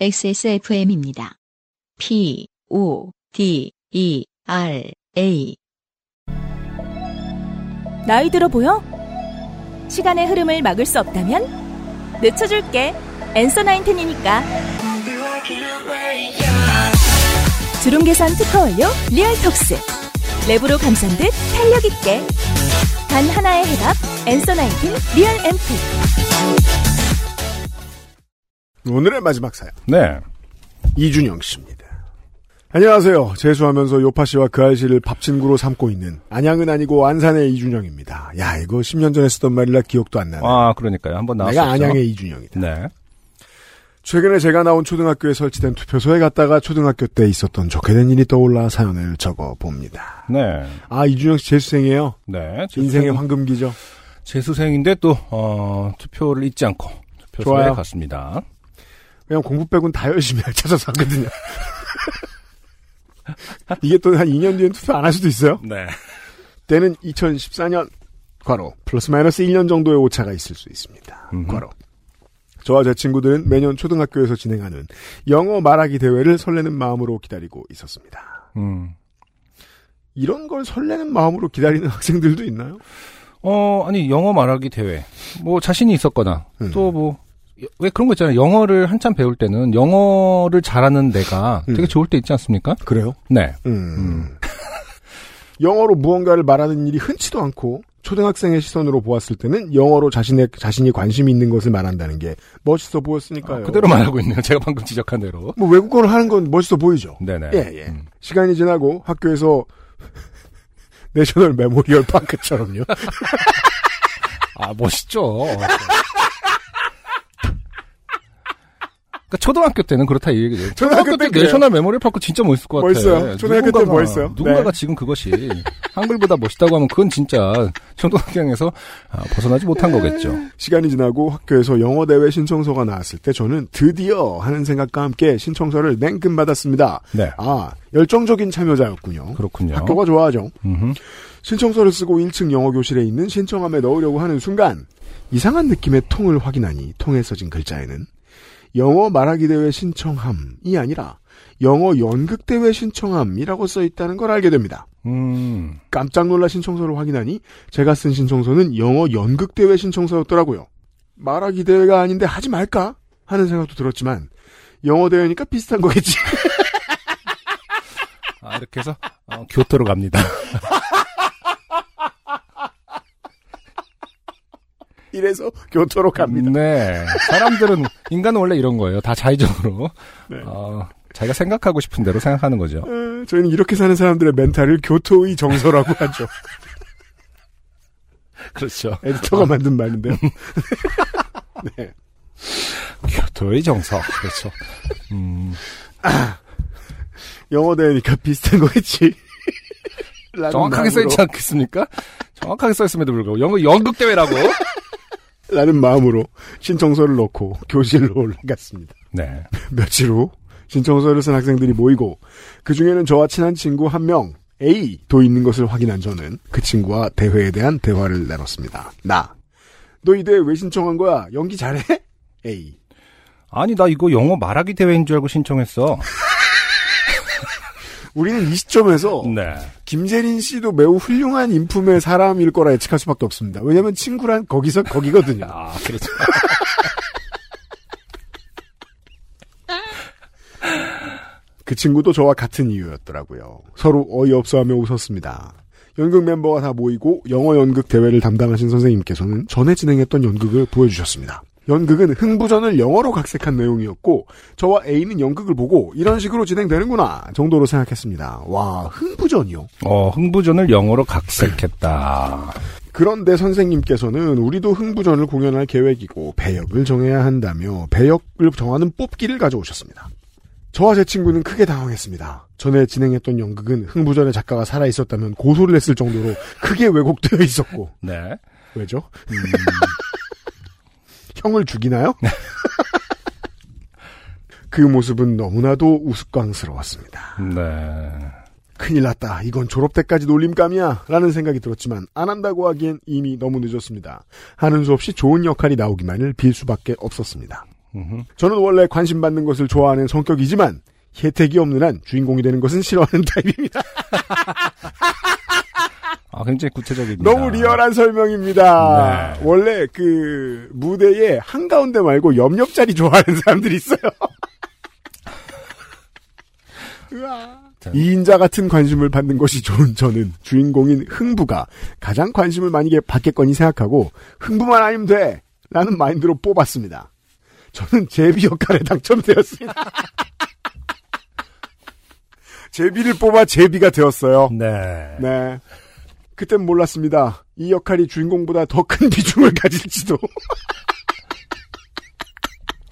XSFM입니다. P, O, D, E, R, A. 나이 들어 보여? 시간의 흐름을 막을 수 없다면? 늦춰줄게. Answer Nineteen이니까. 주름 개선 특허 완료 리얼톡스. 랩으로 감싼 듯 탄력 있게. 단 하나의 해답. Answer Nineteen real 앰플. 오늘의 마지막 사연. 네. 이준영 씨입니다. 안녕하세요. 재수하면서 요파 씨와 그 아이씨를 밥 친구로 삼고 있는 안양은 아니고 안산의 이준영입니다. 야, 이거 10년 전에 쓰던 말이라 기억도 안 나네. 아, 그러니까요. 한번 나왔었죠. 내가 안양의 이준영이다. 네. 최근에 제가 나온 초등학교에 설치된 투표소에 갔다가 초등학교 때 있었던 좋게 된 일이 떠올라 사연을 적어 봅니다. 네. 아, 이준영 씨 재수생이에요? 네. 인생의 황금기죠? 재수생인데 또, 어, 투표를 잊지 않고 투표소에 좋아요. 갔습니다. 그냥 공부 빼곤 다 열심히 찾아서 하거든요. 이게 또 한 2년 뒤엔 투표 안 할 수도 있어요? 네. 때는 2014년 과로 플러스 마이너스 1년 정도의 오차가 있을 수 있습니다. 음흠. 과로. 저와 제 친구들은 매년 초등학교에서 진행하는 영어 말하기 대회를 설레는 마음으로 기다리고 있었습니다. 음. 이런 걸 설레는 마음으로 기다리는 학생들도 있나요? 어, 아니, 영어 말하기 대회. 뭐, 자신이 있었거나, 음. 또 뭐, 왜 그런 거 있잖아요. 영어를 한참 배울 때는 영어를 잘하는 내가 음. 되게 좋을 때 있지 않습니까? 그래요? 네. 음. 영어로 무언가를 말하는 일이 흔치도 않고 초등학생의 시선으로 보았을 때는 영어로 자신의 자신이 관심이 있는 것을 말한다는 게 멋있어 보였으니까요. 아, 그대로 말하고 있네요. 제가 방금 지적한 대로. 뭐 외국어를 하는 건 멋있어 보이죠. 네네. 예, 예. 음. 시간이 지나고 학교에서 National Memorial Park처럼요. 아, 멋있죠. 그러니까 초등학교 때는 그렇다 이 얘기죠. 초등학교 초등학교 때때 그래요. National Memorial Park 진짜 멋있을 것 같아. 멋있어요. 초등학교 때 멋있어요. 누군가가 네. 지금 그것이 한글보다 멋있다고 하면 그건 진짜 초등학교에서 아, 벗어나지 못한 거겠죠. 시간이 지나고 학교에서 영어 대회 신청서가 나왔을 때 저는 드디어 하는 생각과 함께 신청서를 냉큼 받았습니다. 네. 아, 열정적인 참여자였군요. 그렇군요. 학교가 좋아하죠. 음흠. 신청서를 쓰고 1층 영어 교실에 있는 신청함에 넣으려고 하는 순간 이상한 느낌의 통을 확인하니 통에 써진 글자에는 영어 말하기 대회 신청함이 아니라 영어 연극 대회 신청함이라고 써 있다는 걸 알게 됩니다. 음. 깜짝 놀라 신청서를 확인하니 제가 쓴 신청서는 영어 연극 대회 신청서였더라고요. 말하기 대회가 아닌데 하지 말까 하는 생각도 들었지만 영어 대회니까 비슷한 거겠지. 아, 이렇게 해서 어, 교토로 갑니다. 이래서 교토로 갑니다. 네. 사람들은 인간은 원래 이런 거예요. 다 자의적으로 네. 어, 자기가 생각하고 싶은 대로 생각하는 거죠. 에, 저희는 이렇게 사는 사람들의 멘탈을 교토의 정서라고 하죠. 그렇죠. 에디터가 만든 말인데요. 네. 교토의 정서. 그렇죠. 음, 영어 대회니까 비슷한 거겠지. 정확하게 써있지 않겠습니까? 정확하게 써있음에도 불구하고 영어 연극 대회라고. 라는 마음으로 신청서를 넣고 교실로 올라갔습니다. 네. 며칠 후 신청서를 쓴 학생들이 모이고 그 중에는 저와 친한 친구 한 명 A도 있는 것을 확인한 저는 그 친구와 대회에 대한 대화를 나눴습니다. 나. 너 이 대회 왜 신청한 거야? 연기 잘해? A. 아니 나 이거 영어 말하기 대회인 줄 알고 신청했어. 우리는 이 시점에서 네. 김재린 씨도 매우 훌륭한 인품의 사람일 거라 예측할 수밖에 없습니다. 왜냐면 친구란 거기서 거기거든요. 아 그렇죠. 그 친구도 저와 같은 이유였더라고요. 서로 어이없어하며 웃었습니다. 연극 멤버가 다 모이고 영어 연극 대회를 담당하신 선생님께서는 전에 진행했던 연극을 보여주셨습니다. 연극은 흥부전을 영어로 각색한 내용이었고 저와 A는 연극을 보고 이런 식으로 진행되는구나 정도로 생각했습니다. 와 흥부전이요? 어 흥부전을 영어로 각색했다. 그런데 선생님께서는 우리도 흥부전을 공연할 계획이고 배역을 정해야 한다며 배역을 정하는 뽑기를 가져오셨습니다. 저와 제 친구는 크게 당황했습니다. 전에 진행했던 연극은 흥부전의 작가가 살아있었다면 고소를 했을 정도로 크게 왜곡되어 있었고 네. 왜죠? 음. 형을 죽이나요? 그 모습은 너무나도 우스꽝스러웠습니다. 네. 큰일 났다. 이건 졸업 때까지 놀림감이야. 라는 생각이 들었지만 안 한다고 하기엔 이미 너무 늦었습니다. 하는 수 없이 좋은 역할이 나오기만을 빌 수밖에 없었습니다. 저는 원래 관심 받는 것을 좋아하는 성격이지만 혜택이 없는 한 주인공이 되는 것은 싫어하는 타입입니다. 아, 굉장히 구체적입니다. 너무 리얼한 설명입니다. 네. 원래 그 무대에 한가운데 말고 옆옆자리 좋아하는 사람들이 있어요. 으아. 자. 이인자 같은 관심을 받는 것이 좋은 저는 주인공인 흥부가 가장 관심을 많이 받겠거니 생각하고 흥부만 아니면 돼 라는 마인드로 뽑았습니다. 저는 제비 역할에 당첨되었습니다. 제비를 뽑아 제비가 되었어요. 네. 네. 그땐 몰랐습니다. 이 역할이 주인공보다 더 큰 비중을 가질지도.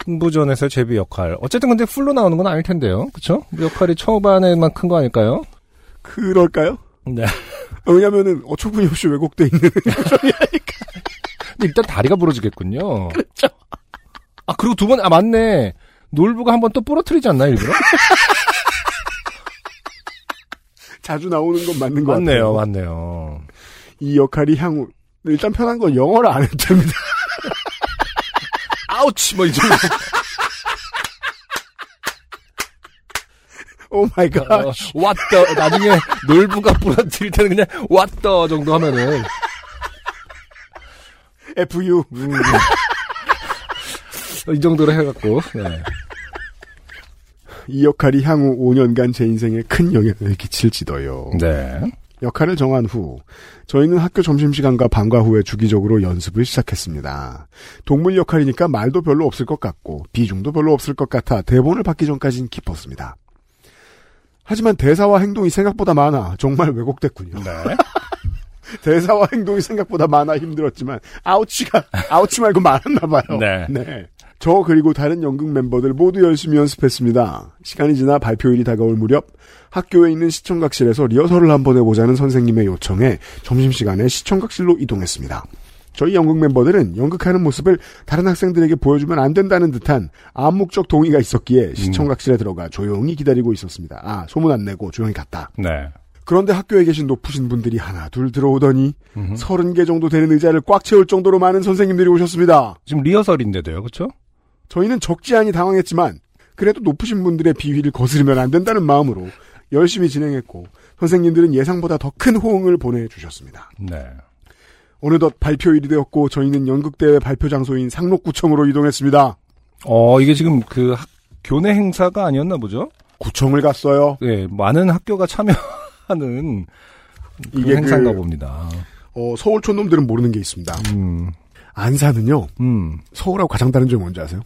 흥부전에서 제비 역할. 어쨌든 근데 풀로 나오는 건 아닐 텐데요. 그쵸? 역할이 초반에만 큰 거 아닐까요? 그럴까요? 네. 왜냐면은 어처구니 없이 왜곡돼 있는 근데 일단 다리가 부러지겠군요. 그렇죠. 아, 그리고 두 번, 아, 맞네. 놀부가 한 번 또 부러뜨리지 않나, 일부러? 자주 나오는 건 맞는 것 맞네요, 같아요. 맞네요. 이 역할이 향후 일단 편한 건 영어를 안 해도 됩니다. Ouch! 뭐, 이 정도. Oh my God. 어, what the. 나중에 놀부가 부러뜨릴 때는 그냥 what the 정도 하면은. FU. 음. 이 정도로 해갖고, 네. 이 역할이 향후 5년간 제 인생에 큰 영향을 끼칠지도요. 네. 역할을 정한 후 저희는 학교 점심시간과 방과 후에 주기적으로 연습을 시작했습니다. 동물 역할이니까 말도 별로 없을 것 같고 비중도 별로 없을 것 같아 대본을 받기 전까진 기뻤습니다. 하지만 대사와 행동이 생각보다 많아 정말 왜곡됐군요. 네. 대사와 행동이 생각보다 많아 힘들었지만 아우치가 아우치 말고 많았나 봐요. 네. 저 그리고 다른 연극 멤버들 모두 열심히 연습했습니다. 시간이 지나 발표일이 다가올 무렵 학교에 있는 시청각실에서 리허설을 한번 해보자는 선생님의 요청에 점심시간에 시청각실로 이동했습니다. 저희 연극 멤버들은 연극하는 모습을 다른 학생들에게 보여주면 안 된다는 듯한 암묵적 동의가 있었기에 시청각실에 들어가 조용히 기다리고 있었습니다. 아, 소문 안 내고 조용히 갔다. 네. 그런데 학교에 계신 높으신 분들이 하나 둘 들어오더니. 서른 개 정도 되는 의자를 꽉 채울 정도로 많은 선생님들이 오셨습니다. 지금 리허설인데도요, 그쵸? 저희는 적지 않이 당황했지만 그래도 높으신 분들의 비위를 거스르면 안 된다는 마음으로 열심히 진행했고 선생님들은 예상보다 더 큰 호응을 보내주셨습니다. 네. 어느덧 발표일이 되었고 저희는 연극대회 발표 장소인 상록구청으로 이동했습니다. 어, 이게 지금 그 학- 교내 행사가 아니었나 보죠? 구청을 갔어요. 네, 많은 학교가 참여하는 그 이게 행사인가 그- 봅니다. 어, 서울 촌 놈들은 모르는 게 있습니다. 음, 안산은요. 음. 서울하고 가장 다른 점이 뭔지 아세요?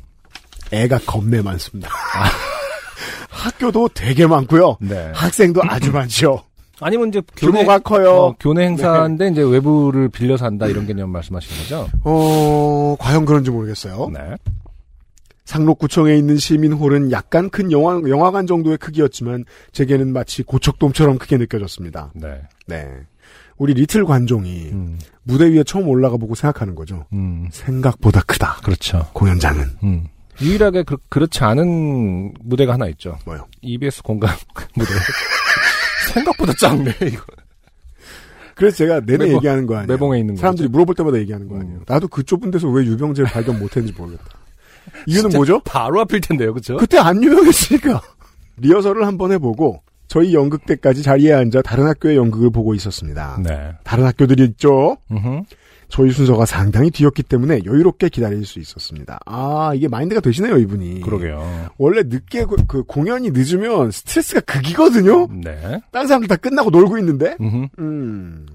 애가 겁내 많습니다. 학교도 되게 많고요. 네. 학생도 아주 많죠. 아니면 이제 교내, 규모가 커요. 어, 교내 행사인데 이제 외부를 빌려서 한다 이런 개념 말씀하시는 거죠? 어, 과연 그런지 모르겠어요. 네. 상록구청에 있는 시민홀은 약간 큰 영화, 영화관 정도의 크기였지만 제게는 마치 고척돔처럼 크게 느껴졌습니다. 네. 네. 우리 리틀 관종이 음, 무대 위에 처음 올라가 보고 생각하는 거죠. 음. 생각보다 크다. 그렇죠. 공연장은. 음. 유일하게 그, 그렇지 않은 무대가 하나 있죠. 뭐요? EBS 공간 무대. 생각보다 작네, 이거. 그래서 제가 내내 매봉- 얘기하는 거 아니에요. 매봉에 있는 거. 사람들이 물어볼 때마다 얘기하는 거 음. 아니에요. 나도 그 좁은 데서 왜 유병재를 발견 못했는지 모르겠다. 이유는 뭐죠? 바로 앞일 텐데요, 그쵸? 그때 안 유명했으니까. 리허설을 한번 해보고 저희 연극 때까지 자리에 앉아 다른 학교의 연극을 보고 있었습니다. 네. 다른 학교들이 있죠. 음흠. 저희 순서가 상당히 뒤였기 때문에 여유롭게 기다릴 수 있었습니다. 아 이게 마인드가 되시네요 이분이. 그러게요. 원래 늦게 그, 그 공연이 늦으면 스트레스가 극이거든요. 네. 다른 사람들 다 끝나고 놀고 있는데. 음흠. 음.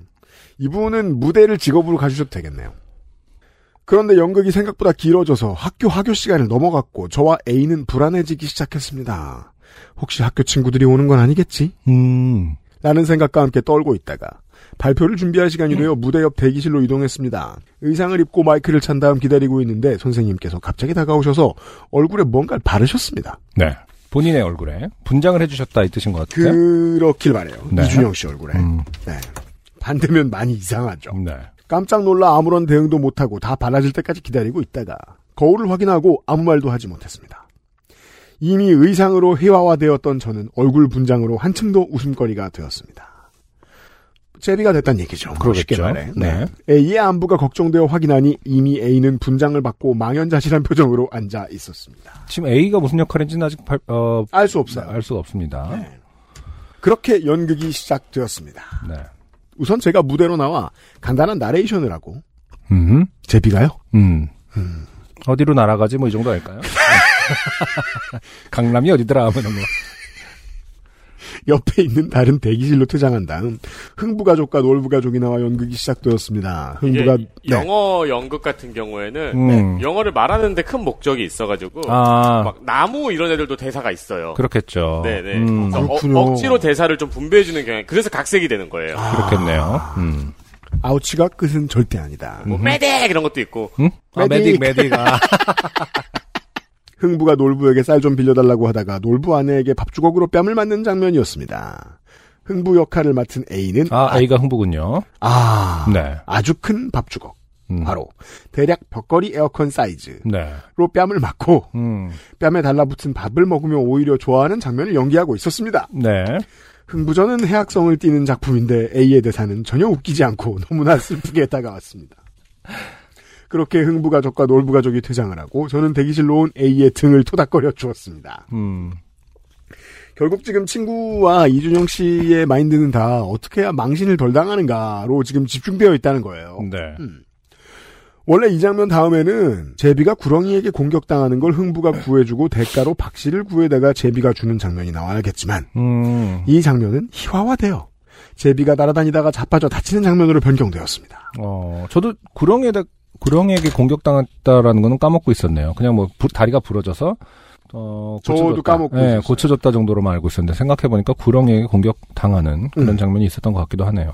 이분은 무대를 직업으로 가주셔도 되겠네요. 그런데 연극이 생각보다 길어져서 학교 하교 시간을 넘어갔고 저와 A는 불안해지기 시작했습니다. 혹시 학교 친구들이 오는 건 아니겠지? 음. 라는 생각과 함께 떨고 있다가 발표를 준비할 시간이 되어 무대 옆 대기실로 이동했습니다. 의상을 입고 마이크를 찬 다음 기다리고 있는데 선생님께서 갑자기 다가오셔서 얼굴에 뭔가를 바르셨습니다. 네. 본인의 얼굴에 분장을 해주셨다 이 뜻인 것 같아요. 그렇길 바래요. 네. 이준영 씨 얼굴에. 음. 네. 반대면 많이 이상하죠. 네. 깜짝 놀라 아무런 대응도 못하고 다 발라질 때까지 기다리고 있다가 거울을 확인하고 아무 말도 하지 못했습니다. 이미 의상으로 회화화되었던 저는 얼굴 분장으로 한층 더 웃음거리가 되었습니다. 제비가 됐단 얘기죠. 그러겠죠. 말해. 네. A의 안부가 걱정되어 확인하니 이미 A는 분장을 받고 망연자실한 표정으로 앉아 있었습니다. 지금 A가 무슨 역할인지는 아직 발, 어, 알수 없어요. 알 수가 없습니다. 네. 그렇게 연극이 시작되었습니다. 네. 우선 제가 무대로 나와 간단한 나레이션을 하고 음. 제비가요? 음. 어디로 날아가지 뭐 이 정도 할까요? 강남이 어디더라 하면 뭐. 옆에 있는 다른 대기실로 퇴장한 다음 흥부가족과 놀부가족이 나와 연극이 시작되었습니다. 흥부가 이게 영어 연극 같은 경우에는 음. 영어를 말하는데 큰 목적이 있어가지고 아, 막 나무 이런 애들도 대사가 있어요. 그렇겠죠. 네네. 음, 그래서 어. 억지로 대사를 좀 분배해주는 경향. 그래서 각색이 되는 거예요. 그렇겠네요. 음. 아우치가 끝은 절대 아니다. 뭐 메딕 이런 것도 있고. 응? 아, 메딕. 메딕, 메딕. 아, 흥부가 놀부에게 쌀 좀 빌려달라고 하다가 놀부 아내에게 밥주걱으로 뺨을 맞는 장면이었습니다. 흥부 역할을 맡은 A는 아, A가 흥부군요. 아, 네. 아주 큰 밥주걱. 음. 바로 대략 벽걸이 에어컨 사이즈로 네. 뺨을 맞고 음. 뺨에 달라붙은 밥을 먹으며 오히려 좋아하는 장면을 연기하고 있었습니다. 네. 흥부전은 해악성을 띠는 작품인데 A의 대사는 전혀 웃기지 않고 너무나 슬프게 다가왔습니다. 그렇게 흥부 가족과 놀부 가족이 퇴장을 하고 저는 대기실로 온 A의 등을 토닥거려 주었습니다. 음. 결국 지금 친구와 이준영 씨의 마인드는 다 어떻게 해야 망신을 덜 당하는가로 지금 집중되어 있다는 거예요. 네. 원래 이 장면 다음에는 제비가 구렁이에게 공격당하는 걸 흥부가 구해주고 대가로 박 씨를 구해다가 제비가 주는 장면이 나와야겠지만 음. 이 장면은 희화화되어 제비가 날아다니다가 자빠져 다치는 장면으로 변경되었습니다. 어, 저도 구렁이에다, 구렁이에게 공격당했다라는 거는 까먹고 있었네요. 그냥 뭐, 부- 다리가 부러져서, 어, 저도 고쳐졌다. 까먹고 네. 고쳐졌다 정도로만 알고 있었는데, 생각해보니까 구렁이에게 공격당하는 그런 음. 장면이 있었던 것 같기도 하네요.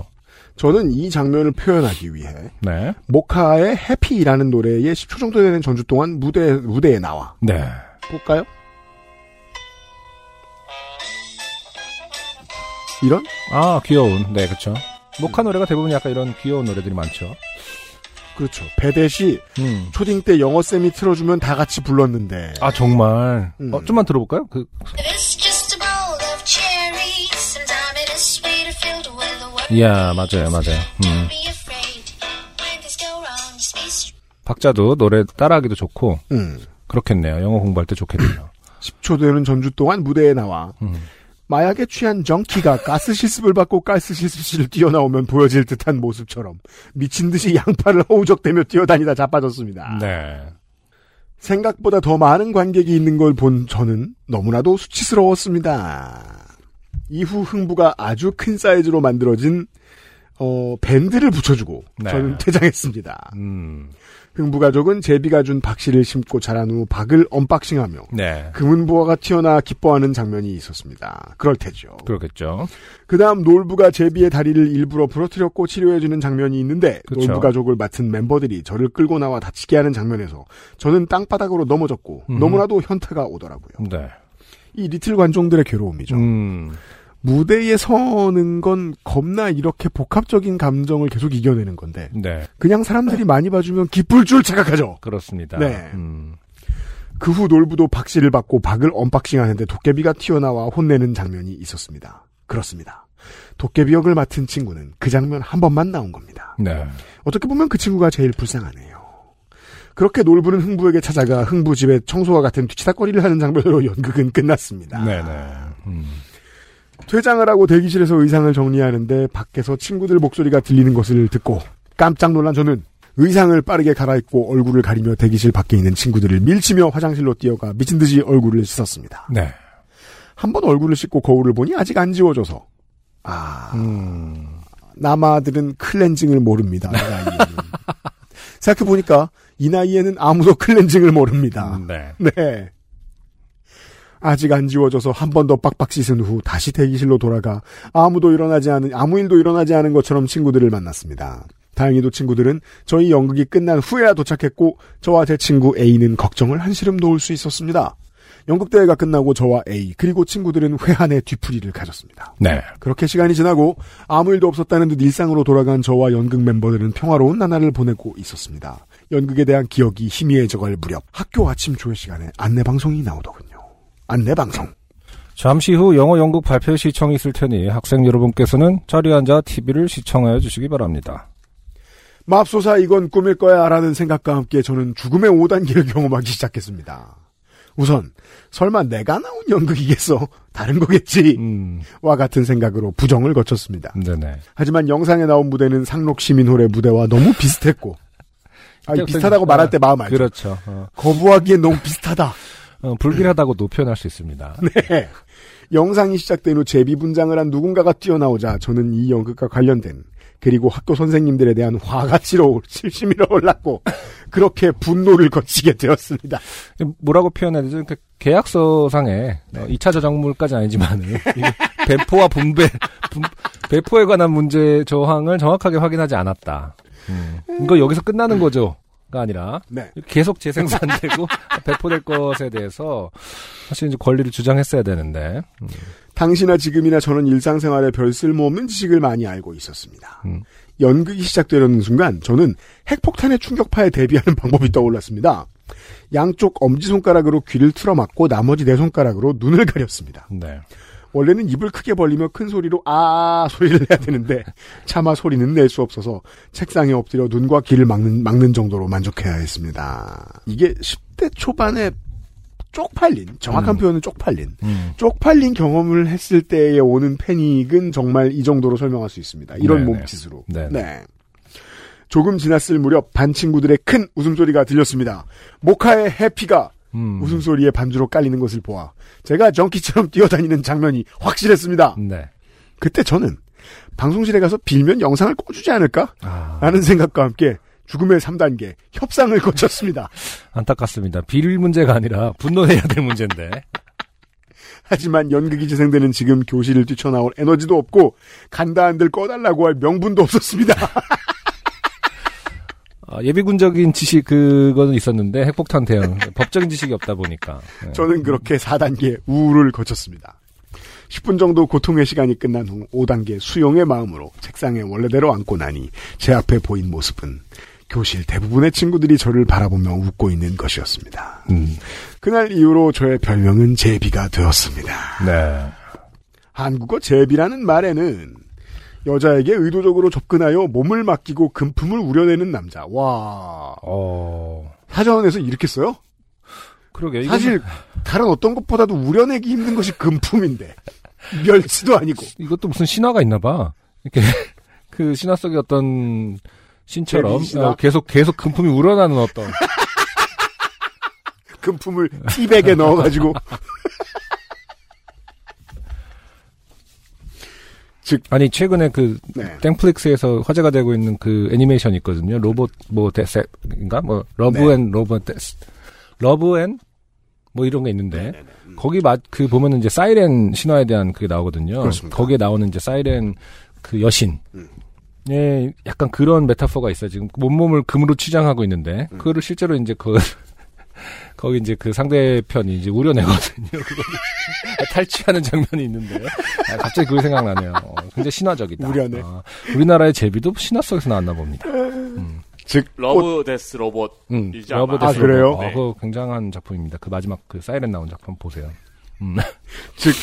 저는 이 장면을 표현하기 위해 네. 모카의 해피라는 노래의 10초 정도 되는 전주 동안 무대, 무대에 나와 네. 볼까요? 이런? 아, 귀여운. 네, 그쵸. 모카 노래가 대부분 약간 이런 귀여운 노래들이 많죠. 그렇죠. 배댓이 음. 초딩 때 영어 쌤이 틀어주면 다 같이 불렀는데 아, 정말. 음. 어, 좀만 들어볼까요? 그. 이야, 맞아요, 맞아요. 음. 박자도 노래 따라하기도 좋고, 음. 그렇겠네요. 영어 공부할 때 좋겠네요. 10초 되는 전주 동안 무대에 나와 음. 마약에 취한 정키가 가스 실습을 받고 가스 실습실을 뛰어나오면 보여질 듯한 모습처럼 미친 듯이 양팔을 허우적대며 뛰어다니다 자빠졌습니다. 네. 생각보다 더 많은 관객이 있는 걸 본 저는 너무나도 수치스러웠습니다. 이후 흥부가 아주 큰 사이즈로 만들어진 어, 밴드를 붙여주고 네. 저는 퇴장했습니다. 음. 흥부가족은 제비가 준 박씨를 심고 자란 후 박을 unboxing하며 네. 금은보화가 튀어나와 기뻐하는 장면이 있었습니다. 그럴 테죠. 그렇겠죠. 그 다음 놀부가 제비의 다리를 일부러 부러뜨렸고 치료해주는 장면이 있는데 그쵸. 놀부가족을 맡은 멤버들이 저를 끌고 나와 다치게 하는 장면에서 저는 땅바닥으로 넘어졌고 음. 너무나도 현타가 오더라고요. 네. 이 little 관종들의 괴로움이죠. 음. 무대에 서는 건 겁나 이렇게 복합적인 감정을 계속 이겨내는 건데 네. 그냥 사람들이 많이 봐주면 기쁠 줄 착각하죠. 그렇습니다. 네. 음. 그후 놀부도 박씨를 받고 박을 언박싱하는데 도깨비가 튀어나와 혼내는 장면이 있었습니다. 그렇습니다. 도깨비 역을 맡은 친구는 그 장면 한 번만 나온 겁니다. 네. 어떻게 보면 그 친구가 제일 불쌍하네요. 그렇게 놀부는 흥부에게 찾아가 흥부 집에 청소와 같은 뒤치다거리를 하는 장면으로 연극은 끝났습니다. 네네. 음. 퇴장을 하고 대기실에서 의상을 정리하는데 밖에서 친구들 목소리가 들리는 것을 듣고 깜짝 놀란 저는 의상을 빠르게 갈아입고 얼굴을 가리며 대기실 밖에 있는 친구들을 밀치며 화장실로 뛰어가 미친 듯이 얼굴을 씻었습니다. 네. 한 번 얼굴을 씻고 거울을 보니 아직 안 지워져서 아 음. 남아들은 클렌징을 모릅니다. 이 나이에는. 생각해 보니까 이 나이에는 아무도 클렌징을 모릅니다. 네. 네. 아직 안 지워져서 한 번 더 빡빡 씻은 후 다시 대기실로 돌아가 아무도 일어나지 않은 아무 일도 일어나지 않은 것처럼 친구들을 만났습니다. 다행히도 친구들은 저희 연극이 끝난 후에야 도착했고 저와 제 친구 A는 걱정을 한시름 놓을 수 있었습니다. 연극 대회가 끝나고 저와 A 그리고 친구들은 회한의 뒤풀이를 가졌습니다. 네. 그렇게 시간이 지나고 아무 일도 없었다는 듯 일상으로 돌아간 저와 연극 멤버들은 평화로운 나날을 보내고 있었습니다. 연극에 대한 기억이 희미해져갈 무렵 학교 아침 조회 시간에 안내 방송이 나오더군요. 안내 방송. 잠시 후 영어 연극 발표 시청이 있을 테니 학생 여러분께서는 자리에 앉아 TV를 시청하여 주시기 바랍니다. 맙소사 이건 꿈일 거야 라는 생각과 함께 저는 죽음의 5단계를 경험하기 시작했습니다. 우선 설마 내가 나온 연극이겠어 다른 거겠지 음, 와 같은 생각으로 부정을 거쳤습니다. 네네. 하지만 영상에 나온 무대는 상록 시민홀의 무대와 너무 비슷했고 아, 이 비슷하다고 말할 때 마음 알죠. 그렇죠. 어, 거부하기엔 너무 비슷하다. 어, 불길하다고도 표현할 수 있습니다. 네. 영상이 시작된 후 제비 분장을 한 누군가가 뛰어나오자 저는 이 연극과 관련된 그리고 학교 선생님들에 대한 화가 치러 실심이러 올랐고 그렇게 분노를 거치게 되었습니다. 뭐라고 표현해야 되죠? 그 계약서상에 어, 2차 저작물까지 아니지만 배포와 분배, 분- 배포에 관한 문제 조항을 정확하게 확인하지 않았다. 음. 이거 여기서 끝나는 거죠. 가 아니라 네. 계속 재생산되고 배포될 것에 대해서 사실 이제 권리를 주장했어야 되는데 당시나 지금이나 저는 일상생활에 별 쓸모없는 지식을 많이 알고 있었습니다. 음. 연극이 시작되려는 순간 저는 핵폭탄의 충격파에 대비하는 방법이 떠올랐습니다. 양쪽 엄지손가락으로 귀를 틀어막고 나머지 네 손가락으로 눈을 가렸습니다. 네. 원래는 입을 크게 벌리며 큰 소리로 아 소리를 내야 되는데 차마 소리는 낼 수 없어서 책상에 엎드려 눈과 귀를 막는, 막는 정도로 만족해야 했습니다. 이게 10대 초반에 쪽팔린 정확한 표현은 쪽팔린 음. 쪽팔린 경험을 했을 때에 오는 패닉은 정말 이 정도로 설명할 수 있습니다. 이런 네네. 몸짓으로. 네네. 네. 조금 지났을 무렵 반 친구들의 큰 웃음소리가 들렸습니다. 모카의 해피가 음. 웃음소리에 반주로 깔리는 것을 보아 제가 정키처럼 뛰어다니는 장면이 확실했습니다. 네. 그때 저는 방송실에 가서 빌면 영상을 꺼주지 않을까? 아, 라는 생각과 함께 죽음의 3단계 협상을 거쳤습니다. 안타깝습니다. 빌 문제가 아니라 분노해야 될 문제인데. 하지만 연극이 재생되는 지금 교실을 뛰쳐나올 에너지도 없고 간다 한들 꺼달라고 할 명분도 없었습니다. 아, 예비군적인 지식 그거는 있었는데 핵폭탄 대응 법적인 지식이 없다 보니까. 네. 저는 그렇게 4단계 우울을 거쳤습니다. 10분 정도 고통의 시간이 끝난 후 5단계 수용의 마음으로 책상에 원래대로 앉고 나니 제 앞에 보인 모습은 교실 대부분의 친구들이 저를 바라보며 웃고 있는 것이었습니다. 음. 그날 이후로 저의 별명은 제비가 되었습니다. 네. 한국어 제비라는 말에는 여자에게 의도적으로 접근하여 몸을 맡기고 금품을 우려내는 남자. 와. 어. 사전에서 이렇게 써요? 그러게. 사실 다른 어떤 것보다도 우려내기 힘든 것이 금품인데 멸치도 아니고 이것도 무슨 신화가 있나 봐. 이렇게 그 신화 속의 어떤 신처럼? 어, 계속 계속 금품이 우러나는 어떤 금품을 티백에 넣어가지고 아니 최근에 그 네. 땡플릭스에서 화제가 되고 있는 그 애니메이션 있거든요. 로봇 뭐 death인가 뭐 love 네. and 로봇 death Love and 뭐 이런 게 있는데 음. 거기 맛그 보면은 이제 사이렌 신화에 대한 그게 나오거든요. 그렇습니다. 거기에 나오는 이제 사이렌 그 여신. 음. 예, 약간 그런 메타포가 있어요. 지금 몸몸을 금으로 치장하고 있는데 음. 그거를 실제로 이제 그 거기 이제 그 상대편이 이제 우려내거든요. 그거 탈취하는 장면이 있는데 아, 갑자기 그게 생각나네요. 어, 굉장히 신화적이다. 우려내. 아, 우리나라의 제비도 신화 속에서 나왔나 봅니다. 즉 love death 로봇. 음, love 아, death 그래요? 로봇. 어, 네. 그거 굉장한 작품입니다. 그 마지막 그 사이렌 나온 작품 보세요. 음. 즉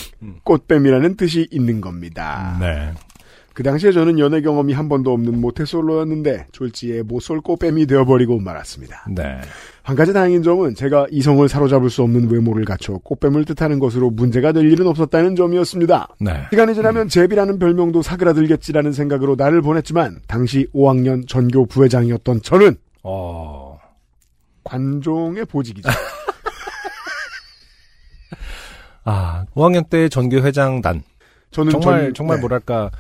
꽃뱀이라는 뜻이 있는 겁니다. 네. 그 당시에 저는 연애 경험이 한 번도 없는 모태솔로였는데 졸지에 모쏠 꽃뱀이 되어버리고 말았습니다. 네. 한 가지 다행인 점은 제가 이성을 사로잡을 수 없는 외모를 갖춰 꽃뱀을 뜻하는 것으로 문제가 될 일은 없었다는 점이었습니다. 네. 시간이 지나면 제비라는 별명도 사그라들겠지라는 생각으로 나날을 보냈지만 당시 5학년 전교 부회장이었던 저는 어. 관종의 보직이죠. 아, 5학년 때 전교 회장단. 저는 정말 전- 정말 네. 뭐랄까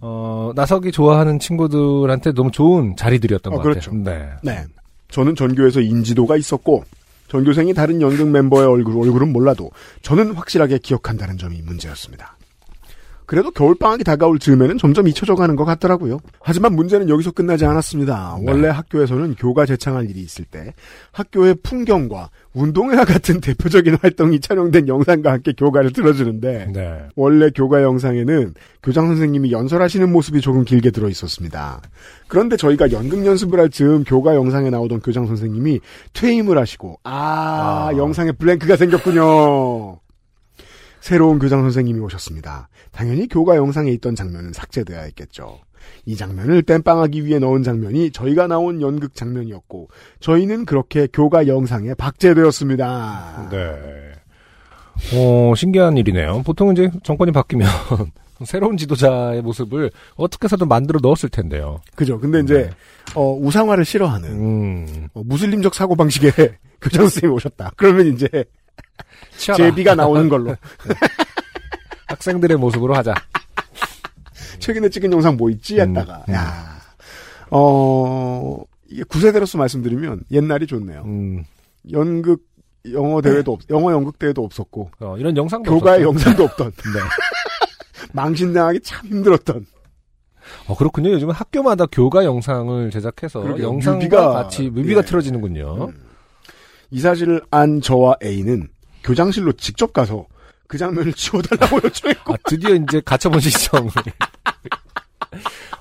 어, 나석이 좋아하는 친구들한테 너무 좋은 자리들이었던 어, 것 그렇죠. 같아요. 네. 네. 저는 전교에서 인지도가 있었고 전교생이 다른 연극 멤버의 얼굴, 얼굴은 몰라도 저는 확실하게 기억한다는 점이 문제였습니다. 그래도 겨울방학이 다가올 즈음에는 점점 잊혀져 가는 것 같더라고요. 하지만 문제는 여기서 끝나지 않았습니다. 네. 원래 학교에서는 교가 제창할 일이 있을 때 학교의 풍경과 운동회와 같은 대표적인 활동이 촬영된 영상과 함께 교가를 들어주는데 네. 원래 교가 영상에는 교장 선생님이 연설하시는 모습이 조금 길게 들어 있었습니다. 그런데 저희가 연극 연습을 할 즈음 교가 영상에 나오던 교장 선생님이 퇴임을 하시고 아, 아. 영상에 블랭크가 생겼군요. 새로운 교장 선생님이 오셨습니다. 당연히 교과 영상에 있던 장면은 삭제돼야 했겠죠. 이 장면을 땜빵하기 위해 넣은 장면이 저희가 나온 연극 장면이었고 저희는 그렇게 교과 영상에 박제되었습니다. 네. 어, 신기한 일이네요. 보통 이제 정권이 바뀌면 새로운 지도자의 모습을 어떻게 해서든 만들어 넣었을 텐데요. 그죠. 근데 이제 어, 우상화를 싫어하는 음. 어, 무슬림적 사고 방식의 교장 선생님이 오셨다. 그러면 이제. 제비가 나오는 걸로 학생들의 모습으로 하자. 최근에 찍은 영상 뭐 있지? 음, 했다가 음. 야, 어 이게 구세대로서 말씀드리면 옛날이 좋네요. 음. 연극 영어 대회도 없, 영어 연극 대회도 없었고 어, 이런 영상도 교과의. 영상도 없던 네. 망신당하기 참 힘들었던 어, 그렇군요. 요즘은 학교마다 교과 영상을 제작해서. 영상과 같이 뮤비가 예. 틀어지는군요. 이 사실을 안 저와 A는 교장실로 직접 가서 그 장면을 지워달라고 요청했고 아, 드디어 이제 가처분 신청을.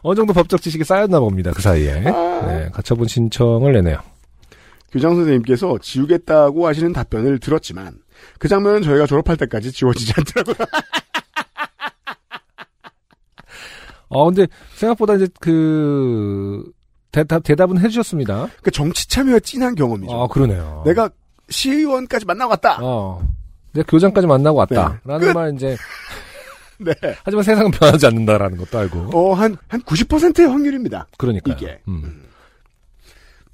어느 정도 법적 지식이 쌓였나 봅니다. 그 사이에. 네, 가처분 신청을 내네요. 교장 선생님께서 지우겠다고 하시는 답변을 들었지만 그 장면은 저희가 졸업할 때까지 지워지지 않더라고요. 어, 근데 생각보다 이제 그, 대답, 대답은 해주셨습니다. 그 정치 참여의 진한 경험이죠. 아, 그러네요. 내가 시의원까지 만나고 왔다. 어. 내가 교장까지 만나고 왔다. 네. 라는 끝. 말 이제, 네. 하지만 세상은 변하지 않는다라는 것도 알고. 어, 한, 한 90%의 확률입니다. 그러니까요. 이게. 음.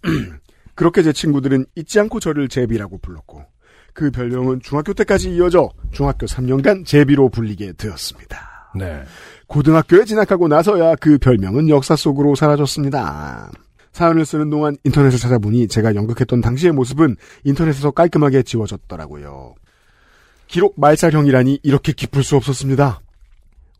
그렇게 제 친구들은 잊지 않고 저를 제비라고 불렀고, 그 별명은 중학교 때까지 이어져 중학교 3년간 제비로 불리게 되었습니다. 네. 고등학교에 진학하고 나서야 그 별명은 역사 속으로 사라졌습니다. 사연을 쓰는 동안 인터넷을 찾아보니 제가 연극했던 당시의 모습은 인터넷에서 깔끔하게 지워졌더라고요. 기록 말살형이라니 이렇게 기쁠 수 없었습니다.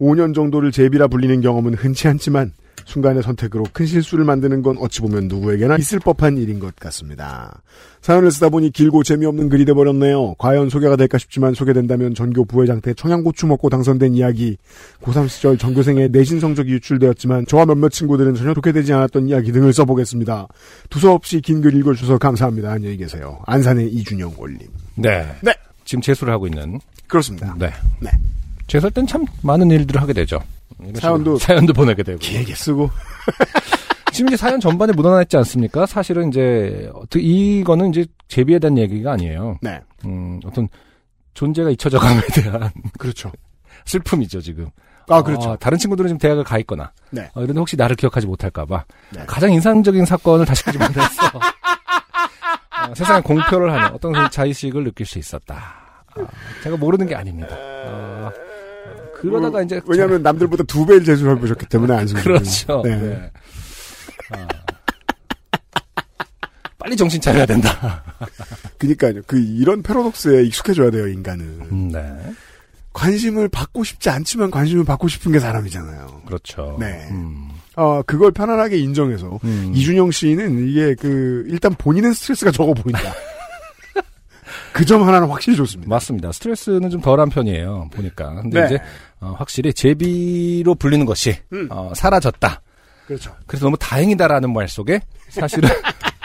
5년 정도를 제비라 불리는 경험은 흔치 않지만 순간의 선택으로 큰 실수를 만드는 건 어찌 보면 누구에게나 있을 법한 일인 것 같습니다. 사연을 쓰다 보니 길고 재미없는 글이 돼버렸네요. 과연 소개가 될까 싶지만 소개된다면 전교 부회장 때 청양고추 먹고 당선된 이야기, 고3 시절 전교생의 내신 성적이 유출되었지만 저와 몇몇 친구들은 전혀 좋게 되지 않았던 이야기 등을 써보겠습니다. 두서없이 긴 글 읽어주셔서 감사합니다. 안녕히 계세요. 안산의 이준영 올림. 네. 네. 지금 재수를 하고 있는. 그렇습니다. 네. 네. 재수할 땐 참 많은 일들을 하게 되죠. 사연도- 사연도 보내게 되고. 길게 쓰고. 지금 이제 사연 전반에 묻어났지 않습니까? 사실은 이제 어떻게 이거는 이제 제비에 대한 얘기가 아니에요. 네. 음, 어떤 존재가 잊혀져감에 대한 그렇죠. 슬픔이죠 지금. 아, 그렇죠. 어, 다른 친구들은 지금 대학을 가 있거나. 네. 어, 이런데 혹시 나를 기억하지 못할까봐 네. 가장 인상적인 사건을 다시 끄지 못했어. 어, 세상에 공표를 하는 어떤 그 자의식을 느낄 수 있었다. 아, 제가 모르는 게 아닙니다. 어, 어, 그러다가 이제 왜냐하면 남들보다 두 배를 재수를 해보셨기 때문에 안승준 그렇죠. 네. 네. 아. 빨리 정신 차려야 된다. 그니까요. 그 이런 패러독스에 익숙해져야 돼요 인간은. 음, 네. 관심을 받고 싶지 않지만 관심을 받고 싶은 게 사람이잖아요. 그렇죠. 네. 음, 어 그걸 편안하게 인정해서 음. 이준영 씨는 이게 그 일단 본인은 스트레스가 적어 보인다. 그 점 하나는 확실히 좋습니다. 맞습니다. 스트레스는 좀 덜한 편이에요. 보니까. 근데 네. 이제 어, 확실히 제비로 불리는 것이 음. 어, 사라졌다. 그렇죠. 그래서 너무 다행이다라는 말 속에 사실은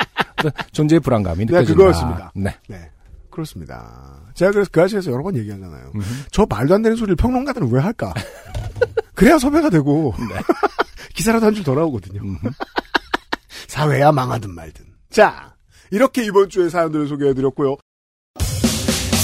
존재의 불안감이 네, 느껴진다. 그거였습니다. 네. 네. 그렇습니다. 제가 그래서 그 아시에서 여러 번 얘기하잖아요. 음흠. 저 말도 안 되는 소리를 평론가들은 왜 할까? 그래야 섭외가 되고 기사라도 한 줄 더 나오거든요. 사회야 망하든 말든. 자, 이렇게 이번 주에 사연들을 소개해드렸고요.